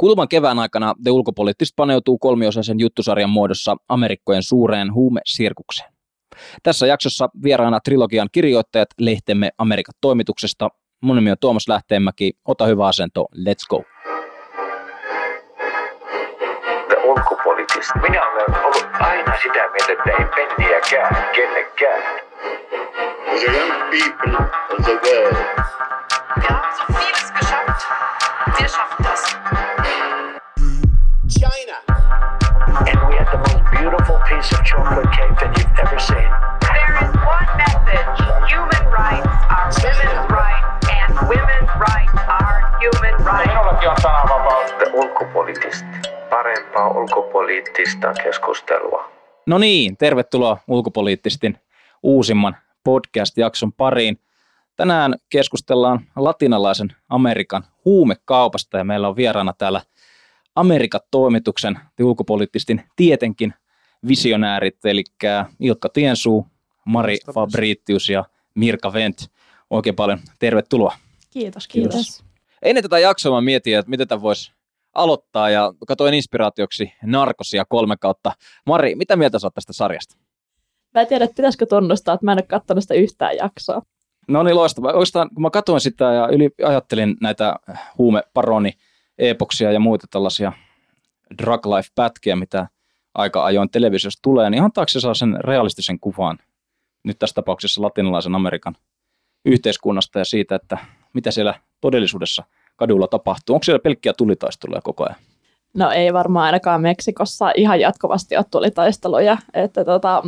Kuluvan kevään aikana The Ulkopoliittista paneutuu kolmiosaisen juttusarjan muodossa Amerikkojen suureen huumesirkukseen. Tässä jaksossa vieraana trilogian kirjoittajat lehtemme Amerikan toimituksesta. Mun nimi on Tuomas Lähteenmäki. Ota hyvä asento. Let's go. The ulkopoliittista. Minä olen ollut aina sitä mieltä, että ei penniäkään kellekään. The young people of the world so vieles geschafft. Wir schaffen das. China. And we had the most beautiful piece of chocolate cake that you've ever seen. There is one message. Human rights are women's rights, and women's rights are human rights. The ulkopoliittista. Parempaa ulkopoliittista keskustelua. No niin, tervetuloa ulkopoliittistin uusimman podcast-jakson pariin. Tänään keskustellaan latinalaisen Amerikan huumekaupasta ja meillä on vieraana täällä Amerikan toimituksen ulkopoliittistin tietenkin visionäärit, eli Ilkka Tiensuu, Mari Fabritius ja Mirka Vent. Oikein paljon tervetuloa. Kiitos, kiitos. Kiitos. Ennen tätä jaksoa mä mietin, että miten tämä voisi aloittaa ja katoin inspiraatioksi Narkosia kolme kautta. Mari, mitä mieltä sä oot tästä sarjasta? Mä en tiedä, että pitäisikö tunnustaa, että mä en ole katsonut sitä yhtään jaksoa. No niin, loistavaa. Oikeastaan kun mä katsoin sitä ja yli ajattelin näitä huumeparoni epoksia ja muita tällaisia drug life-pätkiä, mitä aika ajoin televisiossa tulee, niin antaako se saa sen realistisen kuvan nyt tässä tapauksessa latinalaisen Amerikan yhteiskunnasta ja siitä, että mitä siellä todellisuudessa kadulla tapahtuu. Onko siellä pelkkiä tulitaisteluja koko ajan? No ei varmaan ainakaan Meksikossa ihan jatkuvasti ole tulitaisteluja. Että tota,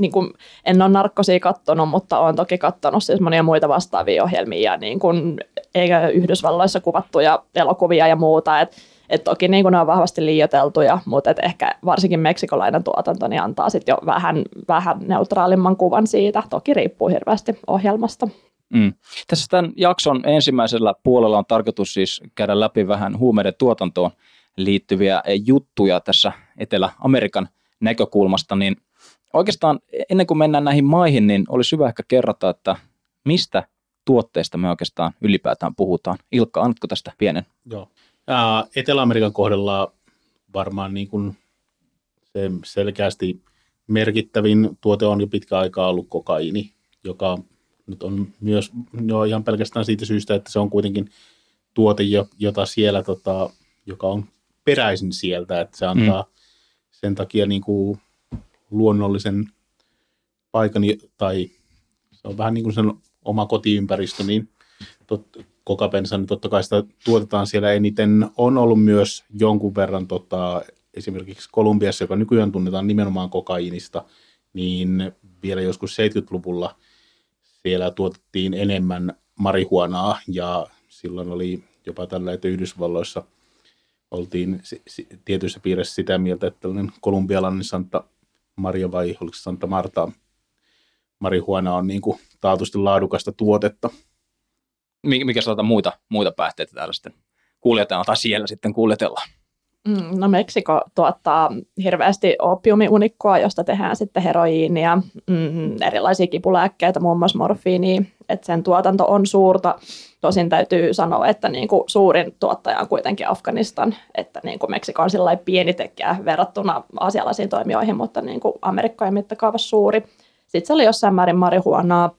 niin kuin, en ole narkkosia kattonut, mutta olen toki katsonut siis monia muita vastaavia ohjelmia, ja niin kuin, eikä Yhdysvalloissa kuvattuja elokuvia ja muuta. Et, et toki niin kuin ne on vahvasti liioteltuja, mutta et ehkä varsinkin meksikolainen tuotanto niin antaa sitten jo vähän, vähän neutraalimman kuvan siitä. Toki riippuu hirveästi ohjelmasta. Mm. Tässä tämän jakson ensimmäisellä puolella on tarkoitus siis käydä läpi vähän huumeiden tuotantoon liittyviä juttuja tässä Etelä-Amerikan näkökulmasta, niin oikeastaan ennen kuin mennään näihin maihin, niin olisi hyvä ehkä kerrata, että mistä tuotteista me oikeastaan ylipäätään puhutaan. Ilkka, annatko tästä pienen? Joo. Ää, Etelä-Amerikan kohdalla varmaan niin kuin se selkeästi merkittävin tuote on jo pitkä aikaa ollut kokaini, joka nyt on myös jo ihan pelkästään siitä syystä, että se on kuitenkin tuote, jota siellä, tota, joka on peräisin sieltä, että se antaa mm. sen takia niin kuin luonnollisen paikan, tai se on vähän niin kuin sen oma kotiympäristö, niin tot, kokapensa, niin totta kai sitä tuotetaan siellä eniten. On ollut myös jonkun verran tota, esimerkiksi Kolumbiassa, joka nykyään tunnetaan nimenomaan kokainista, niin vielä joskus 70-luvulla siellä tuotettiin enemmän marihuanaa ja silloin oli jopa tällä, että Yhdysvalloissa oltiin tietyissä piirissä sitä mieltä, että tällainen kolumbialainen Santa Maria vai oliko Santa Marta marihuana on niin kuin taatusti laadukasta tuotetta. Mikä saata muita, muita päihteitä täällä sitten kuljetetaan tai siellä sitten kuljetellaan? Mm, no Meksiko tuottaa hirveästi opiumiunikkoa, josta tehdään sitten heroiinia, mm, erilaisia kipulääkkeitä, muun muassa morfiinia. että sen tuotanto on suurta. Tosin täytyy sanoa, että niin kuin suurin tuottaja on kuitenkin Afganistan, että niin kuin Meksiko on sillä pieni tekijä verrattuna asialaisiin toimijoihin, mutta niin kuin Amerikkojen mittakaavassa suuri. Sitten se oli jossain määrin marihuonaa,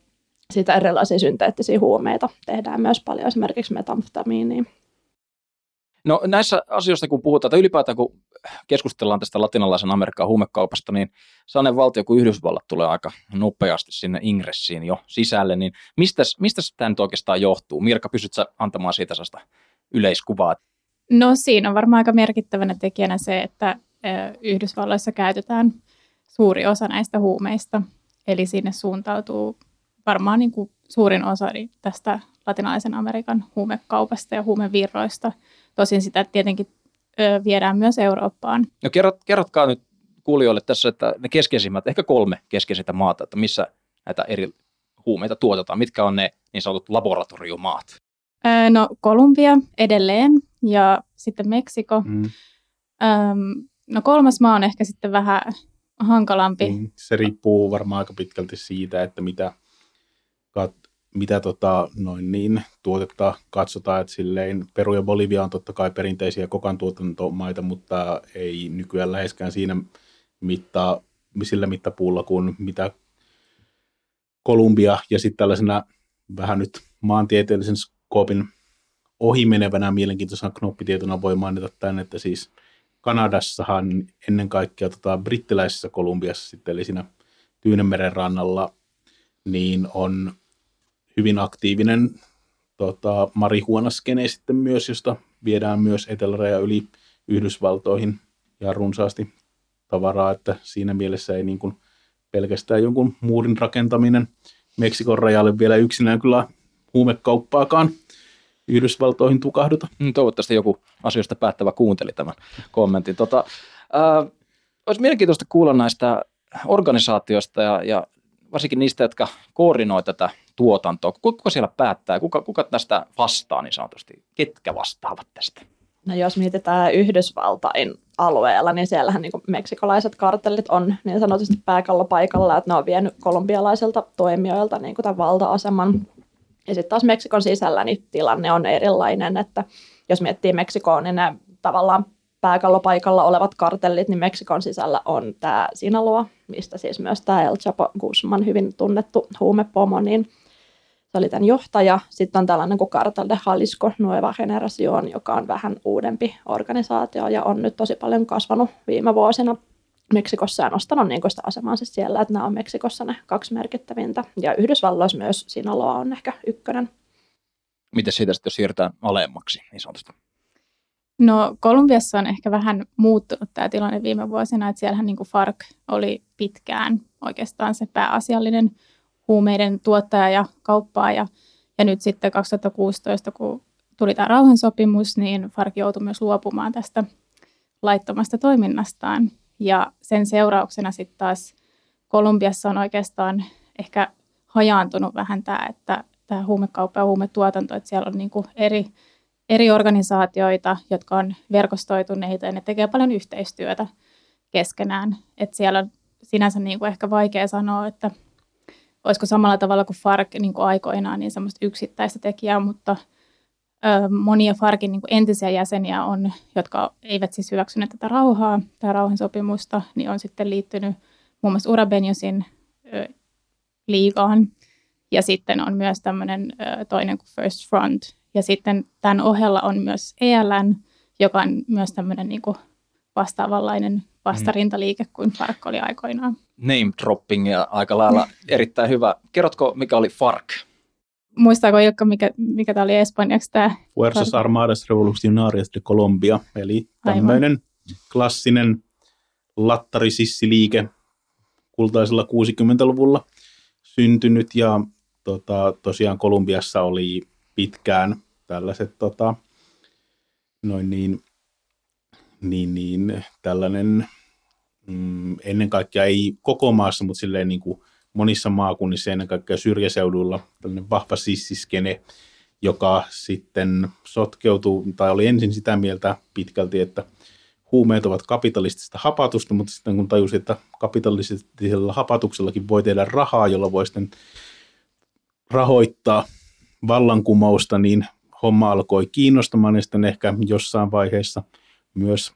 siitä erilaisia synteettisiä huumeita tehdään myös paljon, esimerkiksi metamfetamiinia. No näissä asioissa, kun puhutaan, tai ylipäätään kun keskustellaan tästä latinalaisen Amerikan huumekaupasta, niin sellainen valtio kuin Yhdysvallat tulee aika nopeasti sinne ingressiin jo sisälle, niin mistä, mistä tämä nyt oikeastaan johtuu? Mirka, pysyt antamaan siitä sellaista yleiskuvaa? No siinä on varmaan aika merkittävänä tekijänä se, että Yhdysvalloissa käytetään suuri osa näistä huumeista, eli sinne suuntautuu varmaan niin kuin suurin osa tästä latinalaisen Amerikan huumekaupasta ja huumevirroista – Tosin sitä tietenkin ö, viedään myös Eurooppaan. No kerrot, kerrotkaa nyt kuulijoille tässä, että ne keskeisimmät, ehkä kolme keskeisintä maata, että missä näitä eri huumeita tuotetaan, mitkä on ne niin sanotut laboratoriomaat? Öö, no Kolumbia edelleen ja sitten Meksiko. Mm. Öm, no kolmas maa on ehkä sitten vähän hankalampi. Mm, se riippuu varmaan aika pitkälti siitä, että mitä, kat, mitä tota, noin niin, tuotetta katsotaan, että silleen Peru ja Bolivia on totta kai perinteisiä kokantuotantomaita, mutta ei nykyään läheskään siinä mittaa, sillä mittapuulla kuin mitä Kolumbia ja sitten tällaisena vähän nyt maantieteellisen skoopin ohimenevänä mielenkiintoisena knoppitietona voi mainita tämän, että siis Kanadassahan ennen kaikkea tota, brittiläisessä Kolumbiassa sitten, eli siinä Tyynemeren rannalla, niin on hyvin aktiivinen tota, marihuonaskene sitten myös, josta viedään myös eteläraja yli Yhdysvaltoihin ja runsaasti tavaraa, että siinä mielessä ei niin kuin pelkästään jonkun muurin rakentaminen Meksikon rajalle vielä yksinään kyllä huumekauppaakaan Yhdysvaltoihin tukahduta. Mm, Toivottavasti joku asioista päättävä kuunteli tämän kommentin. Tota, äh, olisi mielenkiintoista kuulla näistä organisaatioista ja, ja varsinkin niistä, jotka koordinoi tätä tuotantoa. Kuka siellä päättää? Kuka, kuka tästä vastaa niin sanotusti? Ketkä vastaavat tästä? No jos mietitään Yhdysvaltain alueella, niin siellähän niin meksikolaiset kartellit on niin sanotusti pääkallopaikalla, että ne on vienyt kolumbialaisilta toimijoilta niin tämän valta-aseman. Ja sitten taas Meksikon sisällä niin tilanne on erilainen, että jos miettii Meksikoon, niin ne tavallaan pääkallopaikalla olevat kartellit, niin Meksikon sisällä on tämä Sinaloa, mistä siis myös tämä El Chapo Guzman, hyvin tunnettu huumepomo, niin oli tämän johtaja. Sitten on tällainen kuin Cartel de Jalisco Nueva Generación, joka on vähän uudempi organisaatio ja on nyt tosi paljon kasvanut viime vuosina Meksikossa ja nostanut niin sitä asemaansa siellä, että nämä on Meksikossa ne kaksi merkittävintä. Ja Yhdysvalloissa myös Sinaloa on ehkä ykkönen. Miten siitä sitten jos siirrytään alemmaksi niin sanotusti? No Kolumbiassa on ehkä vähän muuttunut tämä tilanne viime vuosina, että siellähän niin kuin FARC oli pitkään oikeastaan se pääasiallinen huumeiden tuottaja ja kauppaaja. Ja nyt sitten 2016, kun tuli tämä rauhansopimus, niin FARC joutui myös luopumaan tästä laittomasta toiminnastaan. Ja sen seurauksena sitten taas Kolumbiassa on oikeastaan ehkä hajaantunut vähän tämä, että tämä huumekauppa ja huumetuotanto, että siellä on niin kuin eri, eri organisaatioita, jotka on verkostoituneita ja ne tekee paljon yhteistyötä keskenään. Että siellä on sinänsä niin kuin ehkä vaikea sanoa, että olisiko samalla tavalla kuin FARC niin kuin aikoinaan niin semmoista yksittäistä tekijää, mutta ö, monia FARCin niin kuin entisiä jäseniä on, jotka eivät siis hyväksyneet tätä rauhaa, tämä rauhansopimusta, niin on sitten liittynyt muun muassa Urabeniosin ö, liigaan. Ja sitten on myös tämmöinen ö, toinen kuin First Front. Ja sitten tämän ohella on myös ELN, joka on myös tämmöinen niin kuin vastaavanlainen vastarintaliike kuin FARC oli aikoinaan. Name dropping ja aika lailla erittäin hyvä. Kerrotko, mikä oli FARC? Muistaako Ilkka, mikä, mikä tämä oli espanjaksi tämä? Fuerzas Armadas Revolucionarias de Colombia, eli tämmöinen klassinen lattarisissiliike kultaisella 60-luvulla syntynyt ja tota, tosiaan Kolumbiassa oli pitkään tällaiset tota, noin niin, niin, niin tällainen mm, ennen kaikkea ei koko maassa, mutta silleen niin kuin monissa maakunnissa ennen kaikkea syrjäseudulla tällainen vahva sissiskene, joka sitten sotkeutuu, tai oli ensin sitä mieltä pitkälti, että huumeet ovat kapitalistista hapatusta, mutta sitten kun tajusi, että kapitalistisella hapatuksellakin voi tehdä rahaa, jolla voi sitten rahoittaa vallankumousta, niin homma alkoi kiinnostamaan ja sitten ehkä jossain vaiheessa myös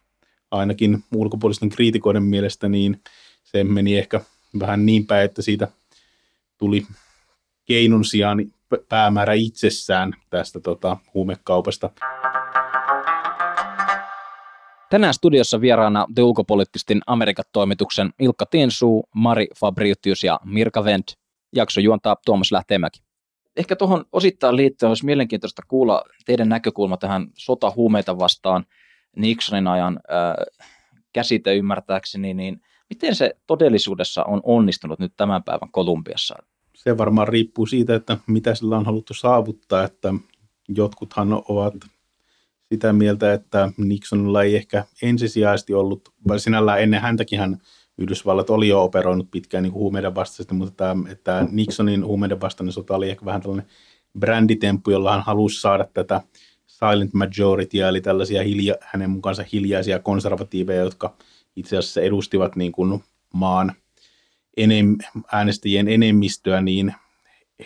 ainakin ulkopuolisten kriitikoiden mielestä, niin se meni ehkä vähän niin päin, että siitä tuli keinon sijaan päämäärä itsessään tästä tota, huumekaupasta. Tänään studiossa vieraana The Ulkopoliittistin Amerikat-toimituksen Ilkka Tiensuu, Mari Fabritius ja Mirka Wendt. Jakso juontaa Tuomas Lähteenmäki. Ehkä tuohon osittain liittyen olisi mielenkiintoista kuulla teidän näkökulma tähän sotahuumeita vastaan Nixonin ajan äh, käsite ymmärtääkseni, niin miten se todellisuudessa on onnistunut nyt tämän päivän Kolumbiassa? Se varmaan riippuu siitä, että mitä sillä on haluttu saavuttaa, että jotkuthan ovat sitä mieltä, että Nixonilla ei ehkä ensisijaisesti ollut, vai sinällään ennen häntäkin hän Yhdysvallat oli jo operoinut pitkään niin huumeiden vastaisesti, mutta tämä, että Nixonin huumeiden vastainen sota oli ehkä vähän tällainen bränditemppu, jolla hän halusi saada tätä silent majority, eli tällaisia hilja, hänen mukaansa hiljaisia konservatiiveja, jotka itse asiassa edustivat niin kuin maan enem, äänestäjien enemmistöä, niin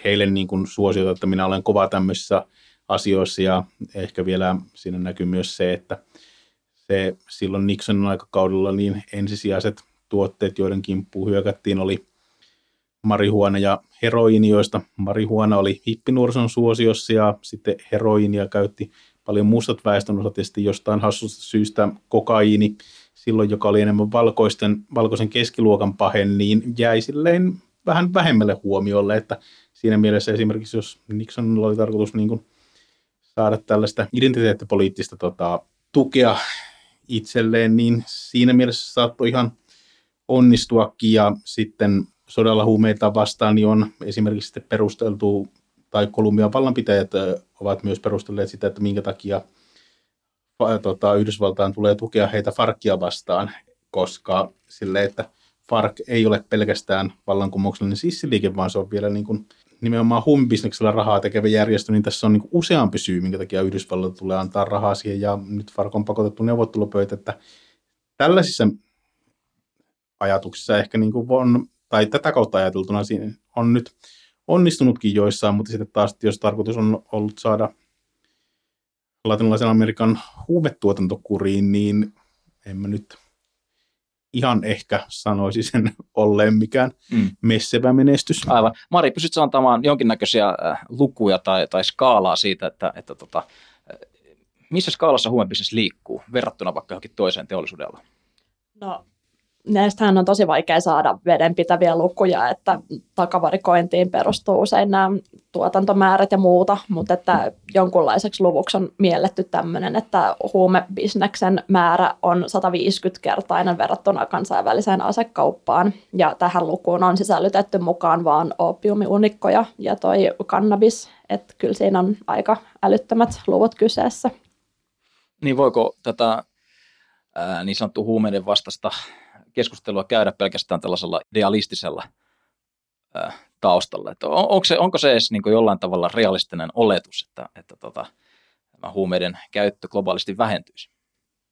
heille niin kuin suosiota, että minä olen kova tämmöisissä asioissa. Ja ehkä vielä siinä näkyy myös se, että se silloin Nixonin aikakaudella niin ensisijaiset tuotteet, joiden kimppuun hyökättiin, oli marihuana ja heroini, joista marihuana oli hippinuorison suosiossa ja sitten heroinia käytti paljon mustat väestönosat ja sitten jostain hassusta syystä kokaiini, silloin joka oli enemmän valkoisten, valkoisen keskiluokan pahen, niin jäi silleen vähän vähemmälle huomiolle, että siinä mielessä esimerkiksi jos Nixonilla oli tarkoitus niin kuin saada tällaista identiteettipoliittista tota, tukea itselleen, niin siinä mielessä saattoi ihan onnistuakin ja sitten sodalla huumeita vastaan niin on esimerkiksi perusteltu, tai Kolumbian vallanpitäjät ovat myös perustelleet sitä, että minkä takia tota, Yhdysvaltain tulee tukea heitä Farkia vastaan, koska sille, että Fark ei ole pelkästään vallankumouksellinen sissiliike, vaan se on vielä niin kuin nimenomaan huumebisneksellä rahaa tekevä järjestö, niin tässä on niin useampi syy, minkä takia Yhdysvallat tulee antaa rahaa siihen, ja nyt Fark on pakotettu neuvottelupöytä, että tällaisissa ajatuksissa ehkä niin kuin on, tai tätä kautta ajateltuna siinä on nyt onnistunutkin joissain, mutta sitten taas, jos tarkoitus on ollut saada latinalaisen Amerikan huumetuotantokuriin, niin en mä nyt ihan ehkä sanoisi sen olleen mikään mm. messevä menestys. Aivan. Mari, pystytkö antamaan jonkinnäköisiä äh, lukuja tai, tai skaalaa siitä, että, että tota, äh, missä skaalassa huumebisnes liikkuu verrattuna vaikka johonkin toiseen teollisuudella? No näistähän on tosi vaikea saada vedenpitäviä lukuja, että takavarikointiin perustuu usein nämä tuotantomäärät ja muuta, mutta että jonkunlaiseksi luvuksi on mielletty tämmöinen, että huumebisneksen määrä on 150-kertainen verrattuna kansainväliseen asekauppaan, ja tähän lukuun on sisällytetty mukaan vaan opiumiunikkoja ja toi kannabis, että kyllä siinä on aika älyttömät luvut kyseessä. Niin voiko tätä ää, niin sanottu huumeiden vastasta keskustelua käydä pelkästään tällaisella idealistisella ää, taustalla. Että on, onko, se, onko se edes niin jollain tavalla realistinen oletus, että, että tota, tämä huumeiden käyttö globaalisti vähentyisi?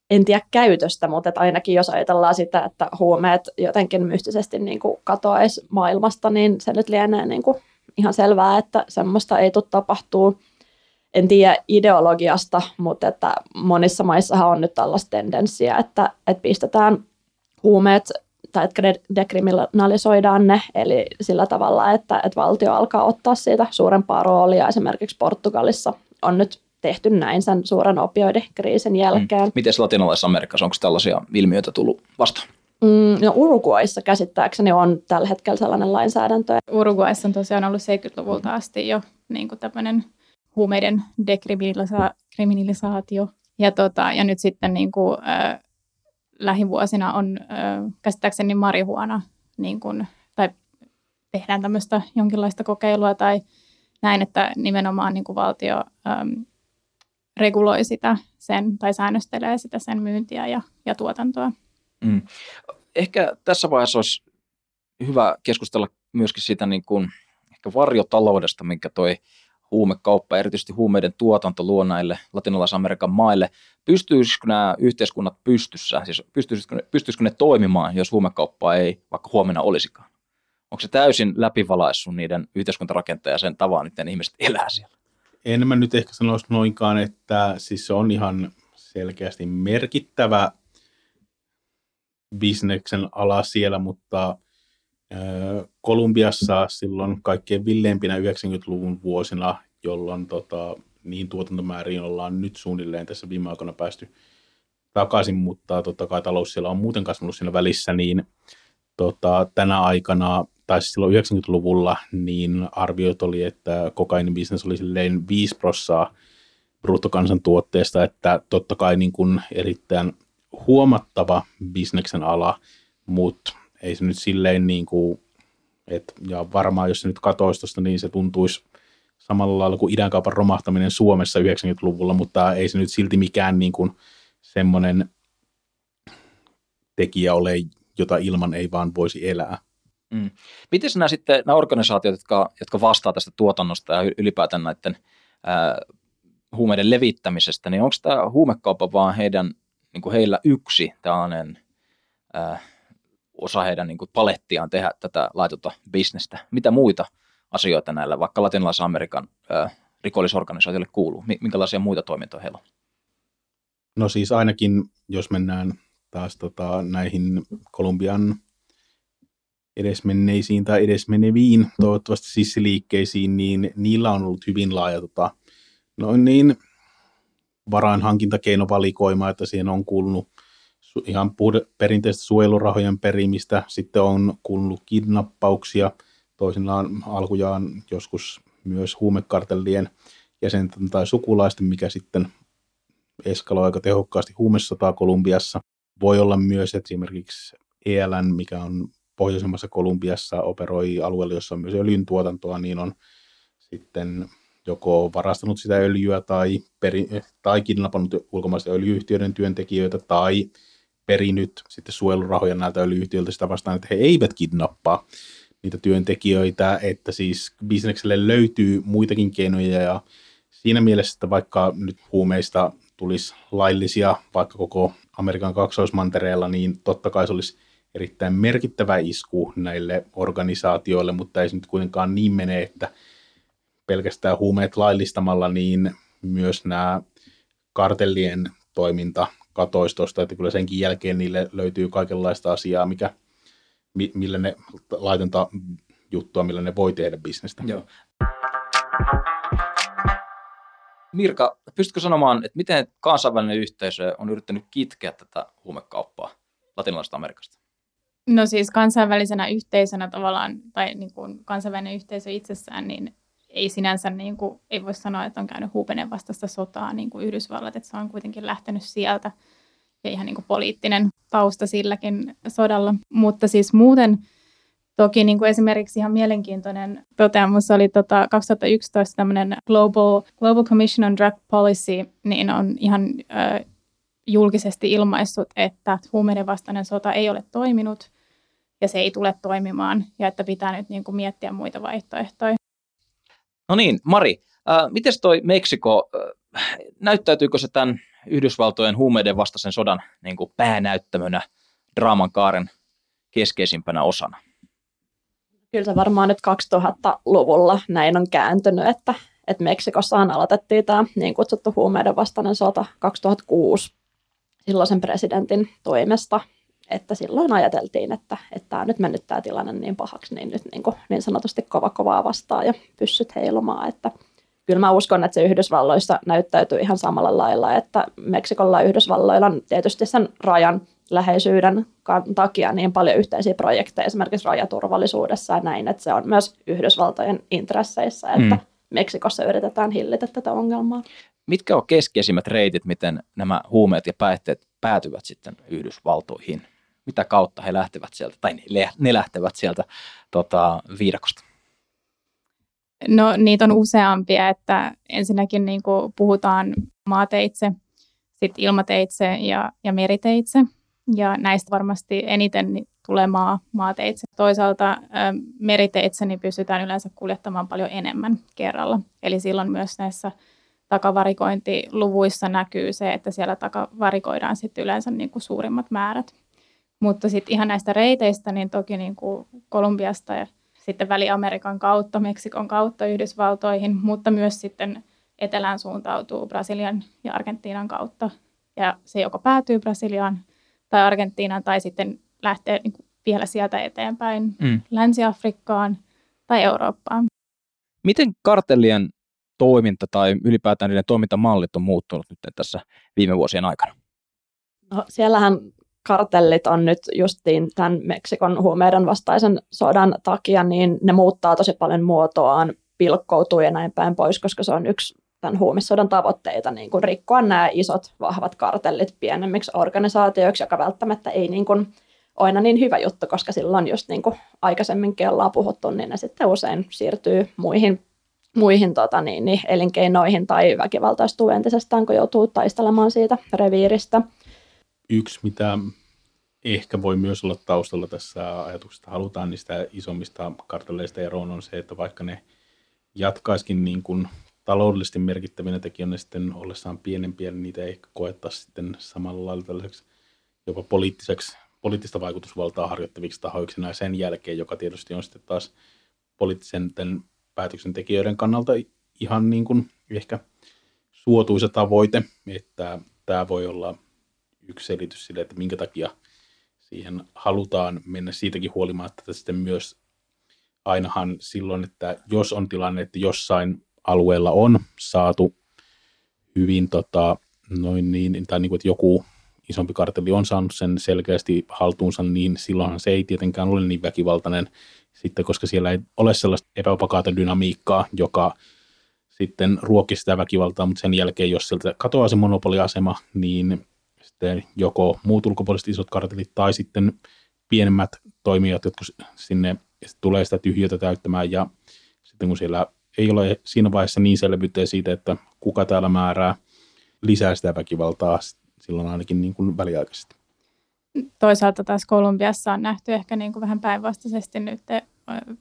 En tiedä käytöstä, mutta että ainakin jos ajatellaan sitä, että huumeet jotenkin mystisesti niin kuin katoaisi maailmasta, niin se nyt lienee niin kuin ihan selvää, että semmoista ei tule tapahtuu. En tiedä ideologiasta, mutta että monissa maissahan on nyt tällaista tendenssiä, että, että pistetään huumeet tai että dekriminalisoidaan ne, eli sillä tavalla, että, että valtio alkaa ottaa siitä suurempaa roolia. Esimerkiksi Portugalissa on nyt tehty näin sen suuren opioidikriisin jälkeen. Mm. Miten latinalaisessa Amerikassa, onko tällaisia ilmiöitä tullut vastaan? Mm, no Uruguayssa käsittääkseni on tällä hetkellä sellainen lainsäädäntö. Uruguayssa on tosiaan ollut 70-luvulta asti jo niin kuin tämmöinen huumeiden dekriminalisaatio. Ja, tota, ja nyt sitten niin kuin, äh, lähivuosina on käsittääkseni marihuana, niin kun, tai tehdään tämmöistä jonkinlaista kokeilua tai näin, että nimenomaan niin kuin valtio ö, reguloi sitä sen tai säännöstelee sitä sen myyntiä ja, ja tuotantoa. Mm. Ehkä tässä vaiheessa olisi hyvä keskustella myöskin siitä niin kuin, ehkä varjotaloudesta, minkä toi huumekauppa, erityisesti huumeiden tuotanto luo näille latinalais-Amerikan maille. Pystyisikö nämä yhteiskunnat pystyssä, siis pystyisikö ne, pystyisikö ne toimimaan, jos huumekauppaa ei vaikka huomenna olisikaan? Onko se täysin läpivalaissut niiden yhteiskuntarakenteen ja sen tavan, miten ihmiset elää siellä? En mä nyt ehkä sanoisi noinkaan, että siis se on ihan selkeästi merkittävä bisneksen ala siellä, mutta Kolumbiassa silloin kaikkein villeimpinä 90-luvun vuosina, jolloin tota, niin tuotantomääriin ollaan nyt suunnilleen tässä viime aikoina päästy takaisin, mutta totta kai talous siellä on muuten kasvanut siinä välissä, niin tota, tänä aikana, tai siis silloin 90-luvulla, niin arviot oli, että kokainibisnes oli silleen 5 prossaa bruttokansantuotteesta, että totta kai niin kuin erittäin huomattava bisneksen ala, mutta ei se nyt silleen niin kuin, et, ja varmaan jos se nyt katoisi tosta, niin se tuntuisi samalla lailla kuin idänkaupan romahtaminen Suomessa 90-luvulla, mutta ei se nyt silti mikään niin kuin semmoinen tekijä ole, jota ilman ei vaan voisi elää. Mm. Miten nämä sitten, nämä organisaatiot, jotka, jotka vastaa tästä tuotannosta ja ylipäätään näiden ää, huumeiden levittämisestä, niin onko tämä huumekauppa vaan heidän, niin kuin heillä yksi tällainen ää, osa heidän niin kuin palettiaan tehdä tätä laitonta bisnestä. Mitä muita asioita näillä, vaikka latinalaisen Amerikan rikollisorganisaatioille kuuluu? Minkälaisia muita toimintoja heillä on? No siis ainakin, jos mennään taas tota, näihin Kolumbian edesmenneisiin tai edesmeneviin, toivottavasti sissiliikkeisiin, niin niillä on ollut hyvin laaja tota, noin niin, varainhankintakeinovalikoima, että siihen on kuulunut ihan perinteistä suojelurahojen perimistä, sitten on kuulunut kidnappauksia, toisinaan alkujaan joskus myös huumekartellien jäsenten tai sukulaisten, mikä sitten eskaloi aika tehokkaasti huumesotaa Kolumbiassa. Voi olla myös esimerkiksi ELN, mikä on pohjoisemmassa Kolumbiassa, operoi alueella, jossa on myös öljyn tuotantoa, niin on sitten joko varastanut sitä öljyä tai, peri, tai kidnappannut ulkomaisten öljyyhtiöiden työntekijöitä tai perinyt sitten suojelurahoja näiltä öljyyhtiöiltä sitä vastaan, että he eivät kidnappaa niitä työntekijöitä, että siis bisnekselle löytyy muitakin keinoja ja siinä mielessä, että vaikka nyt huumeista tulisi laillisia vaikka koko Amerikan kaksoismantereella, niin totta kai se olisi erittäin merkittävä isku näille organisaatioille, mutta ei se nyt kuitenkaan niin mene, että pelkästään huumeet laillistamalla, niin myös nämä kartellien toiminta katoisi tuosta, että kyllä senkin jälkeen niille löytyy kaikenlaista asiaa, mikä, millä ne laitonta juttua, millä ne voi tehdä bisnestä. Joo. Mirka, pystytkö sanomaan, että miten kansainvälinen yhteisö on yrittänyt kitkeä tätä huumekauppaa latinalaisesta Amerikasta? No siis kansainvälisenä yhteisönä tavallaan, tai niin kuin kansainvälinen yhteisö itsessään, niin ei sinänsä, niin kuin, ei voi sanoa, että on käynyt huupenen vastaista sotaa niin kuin Yhdysvallat, että se on kuitenkin lähtenyt sieltä ja ihan niin kuin poliittinen tausta silläkin sodalla. Mutta siis muuten toki niin kuin esimerkiksi ihan mielenkiintoinen toteamus oli tota 2011 tämmöinen Global, Global Commission on Drug Policy, niin on ihan ö, julkisesti ilmaissut, että huumeiden vastainen sota ei ole toiminut ja se ei tule toimimaan ja että pitää nyt niin kuin miettiä muita vaihtoehtoja. No niin, Mari, äh, miten toi Meksiko, äh, näyttäytyykö se tämän Yhdysvaltojen huumeiden vastaisen sodan niin kuin päänäyttämönä draaman kaaren keskeisimpänä osana? Kyllä se varmaan nyt 2000-luvulla näin on kääntynyt, että, että Meksikossahan aloitettiin tämä niin kutsuttu huumeiden vastainen sota 2006 silloisen presidentin toimesta että silloin ajateltiin, että, että tämä on nyt mennyt tämä tilanne niin pahaksi, niin nyt niin, kuin, niin sanotusti kova kovaa vastaan ja pyssyt heilumaan, että kyllä mä uskon, että se Yhdysvalloissa näyttäytyy ihan samalla lailla, että Meksikolla ja Yhdysvalloilla on tietysti sen rajan läheisyyden takia niin paljon yhteisiä projekteja esimerkiksi rajaturvallisuudessa ja näin, että se on myös Yhdysvaltojen intresseissä, että mm. Meksikossa yritetään hillitä tätä ongelmaa. Mitkä on keskeisimmät reitit, miten nämä huumeet ja päihteet päätyvät sitten Yhdysvaltoihin? Mitä kautta he lähtevät sieltä, tai ne, ne lähtevät sieltä tota, viidakosta? No niitä on useampia, että ensinnäkin niin kuin puhutaan maateitse, sitten ilmateitse ja, ja meriteitse. Ja näistä varmasti eniten tulee maa, maateitse. Toisaalta meriteitse niin pystytään yleensä kuljettamaan paljon enemmän kerralla. Eli silloin myös näissä takavarikointiluvuissa näkyy se, että siellä takavarikoidaan sitten yleensä niin kuin suurimmat määrät. Mutta sitten ihan näistä reiteistä, niin toki niin kuin Kolumbiasta ja sitten Väli-Amerikan kautta, Meksikon kautta Yhdysvaltoihin, mutta myös sitten etelään suuntautuu Brasilian ja Argentiinan kautta. Ja se joko päätyy Brasiliaan tai Argentiinaan tai sitten lähtee niin kuin vielä sieltä eteenpäin mm. Länsi-Afrikkaan tai Eurooppaan. Miten kartellien toiminta tai ylipäätään niiden toimintamallit on muuttunut nyt tässä viime vuosien aikana? No, siellähän kartellit on nyt justiin tämän Meksikon huumeiden vastaisen sodan takia, niin ne muuttaa tosi paljon muotoaan, pilkkoutuu ja näin päin pois, koska se on yksi tämän huumesodan tavoitteita, niin kuin rikkoa nämä isot, vahvat kartellit pienemmiksi organisaatioiksi, joka välttämättä ei niin kuin aina niin hyvä juttu, koska silloin just niin kuin aikaisemminkin ollaan puhuttu, niin ne sitten usein siirtyy muihin, muihin tota niin, niin elinkeinoihin tai väkivaltaistuu entisestään, kun joutuu taistelemaan siitä reviiristä yksi, mitä ehkä voi myös olla taustalla tässä ajatuksesta, halutaan niistä isommista kartelleista eroon, on se, että vaikka ne jatkaiskin niin kuin taloudellisesti merkittävinä tekijöinä sitten ollessaan pienempiä, niin niitä ei koeta sitten samalla lailla tällaiseksi jopa poliittiseksi, poliittista vaikutusvaltaa harjoittaviksi tahoiksi. Näin sen jälkeen, joka tietysti on sitten taas poliittisen päätöksentekijöiden kannalta ihan niin kuin ehkä suotuisa tavoite, että tämä voi olla yksi selitys sille, että minkä takia siihen halutaan mennä siitäkin huolimatta, että sitten myös ainahan silloin, että jos on tilanne, että jossain alueella on saatu hyvin tota, noin niin, tai niin kuin, että joku isompi kartelli on saanut sen selkeästi haltuunsa, niin silloinhan se ei tietenkään ole niin väkivaltainen sitten, koska siellä ei ole sellaista epäopakaata dynamiikkaa, joka sitten ruokki sitä väkivaltaa, mutta sen jälkeen, jos sieltä katoaa se monopoliasema, niin sitten joko muut ulkopuoliset isot kartellit tai sitten pienemmät toimijat, jotka sinne tulee sitä tyhjötä täyttämään ja sitten kun siellä ei ole siinä vaiheessa niin selvyyttä siitä, että kuka täällä määrää lisää sitä väkivaltaa silloin ainakin niin kuin väliaikaisesti. Toisaalta taas Kolumbiassa on nähty ehkä niin kuin vähän päinvastaisesti nyt,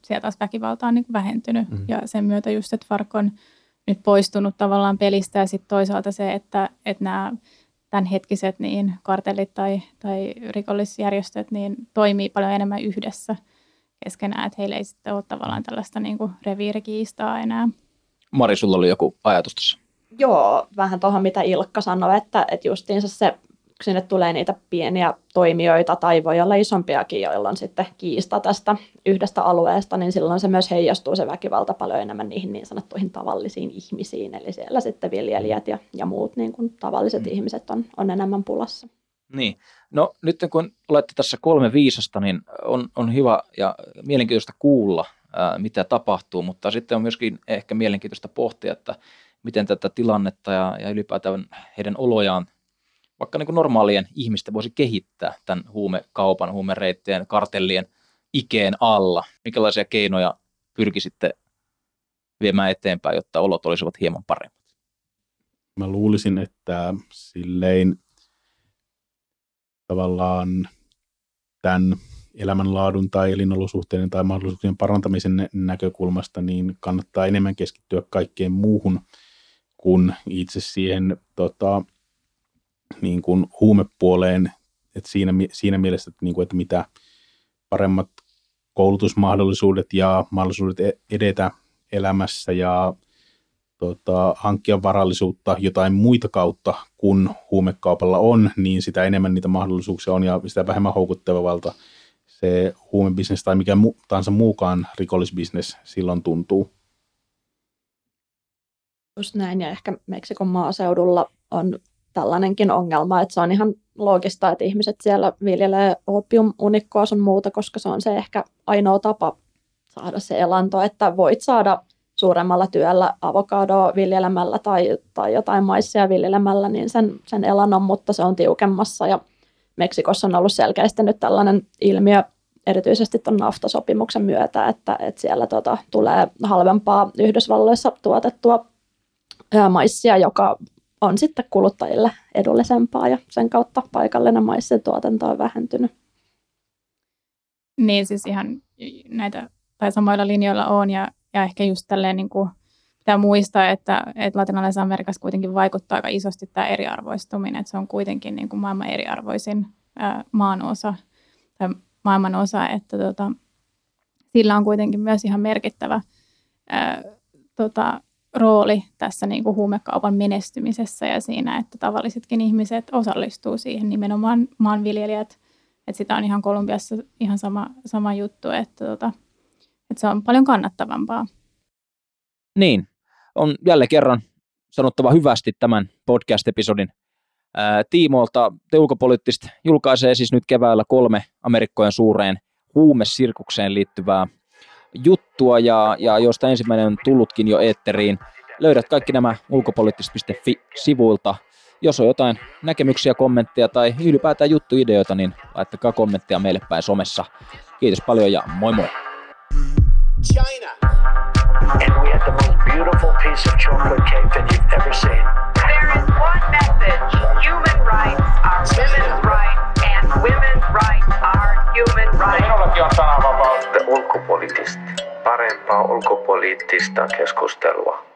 siellä taas väkivalta on niin kuin vähentynyt mm-hmm. ja sen myötä just, että Fark on nyt poistunut tavallaan pelistä ja sitten toisaalta se, että, että nämä tämänhetkiset niin kartellit tai, tai rikollisjärjestöt niin toimii paljon enemmän yhdessä keskenään, että heillä ei sitten ole tavallaan tällaista niin kuin reviirikiistaa enää. Mari, sulla oli joku ajatus tässä. Joo, vähän tuohon mitä Ilkka sanoi, että, että justiinsa se, sinne tulee niitä pieniä toimijoita tai voi olla isompiakin, joilla on sitten kiista tästä yhdestä alueesta, niin silloin se myös heijastuu se väkivalta paljon enemmän niihin niin sanottuihin tavallisiin ihmisiin. Eli siellä sitten viljelijät ja, ja muut niin kuin tavalliset mm. ihmiset on, on enemmän pulassa. Niin. No nyt kun olette tässä kolme viisasta, niin on, on hyvä ja mielenkiintoista kuulla, ää, mitä tapahtuu, mutta sitten on myöskin ehkä mielenkiintoista pohtia, että miten tätä tilannetta ja, ja ylipäätään heidän olojaan vaikka niin kuin normaalien ihmisten voisi kehittää tämän huumekaupan, huumereittien, kartellien ikeen alla. Minkälaisia keinoja pyrkisitte viemään eteenpäin, jotta olot olisivat hieman paremmat? Mä luulisin, että silleen tavallaan tämän elämänlaadun tai elinolosuhteiden tai mahdollisuuksien parantamisen näkökulmasta, niin kannattaa enemmän keskittyä kaikkeen muuhun kuin itse siihen tota, niin huumepuoleen. Et siinä, siinä mielessä, että, niin kuin, että mitä paremmat koulutusmahdollisuudet ja mahdollisuudet e-, edetä elämässä ja tota, hankkia varallisuutta jotain muita kautta kuin huumekaupalla on, niin sitä enemmän niitä mahdollisuuksia on ja sitä vähemmän houkuttelevalta se huumebisnes tai mikä mu- tahansa muukaan rikollisbisnes silloin tuntuu. Just näin, ja ehkä Meksikon maaseudulla on tällainenkin ongelma, että se on ihan loogista, että ihmiset siellä viljelee opiumunikkoa sun muuta, koska se on se ehkä ainoa tapa saada se elanto, että voit saada suuremmalla työllä avokadoa viljelemällä tai, tai jotain maissia viljelemällä, niin sen, sen elannon, mutta se on tiukemmassa. Ja Meksikossa on ollut selkeästi nyt tällainen ilmiö, erityisesti tuon naftasopimuksen myötä, että, että siellä tota, tulee halvempaa Yhdysvalloissa tuotettua maissia, joka on sitten kuluttajille edullisempaa ja sen kautta paikallinen maissin tuotanto on vähentynyt. Niin siis ihan näitä tai samoilla linjoilla on ja ja ehkä just tälleen niin kuin pitää muistaa, että, että latinalaisessa Amerikassa kuitenkin vaikuttaa aika isosti tämä eriarvoistuminen, että se on kuitenkin niin kuin maailman eriarvoisin ää, maan osa tai maailman osa, että tota, sillä on kuitenkin myös ihan merkittävä ää, tota, rooli tässä niin kuin huumekaupan menestymisessä ja siinä, että tavallisetkin ihmiset osallistuu siihen, nimenomaan maanviljelijät. Että sitä on ihan Kolumbiassa ihan sama, sama juttu, että tota, että se on paljon kannattavampaa. Niin, on jälleen kerran sanottava hyvästi tämän podcast-episodin ää, tiimoilta. Te ulkopoliittista julkaisee siis nyt keväällä kolme Amerikkojen suureen huumesirkukseen liittyvää juttua, ja, ja josta ensimmäinen on tullutkin jo eetteriin. Löydät kaikki nämä ulkopoliittista.fi-sivuilta. Jos on jotain näkemyksiä, kommentteja tai ylipäätään juttuideoita, niin laittakaa kommentteja meille päin somessa. Kiitos paljon ja moi moi! China. And we had the most beautiful piece of chocolate cake that you've ever seen. There is one message. Human rights are women's rights, women's rights are human rights. Minullakin on sananvapaus. Ulkopoliittista. Parempaa ulkopoliittista keskustelua.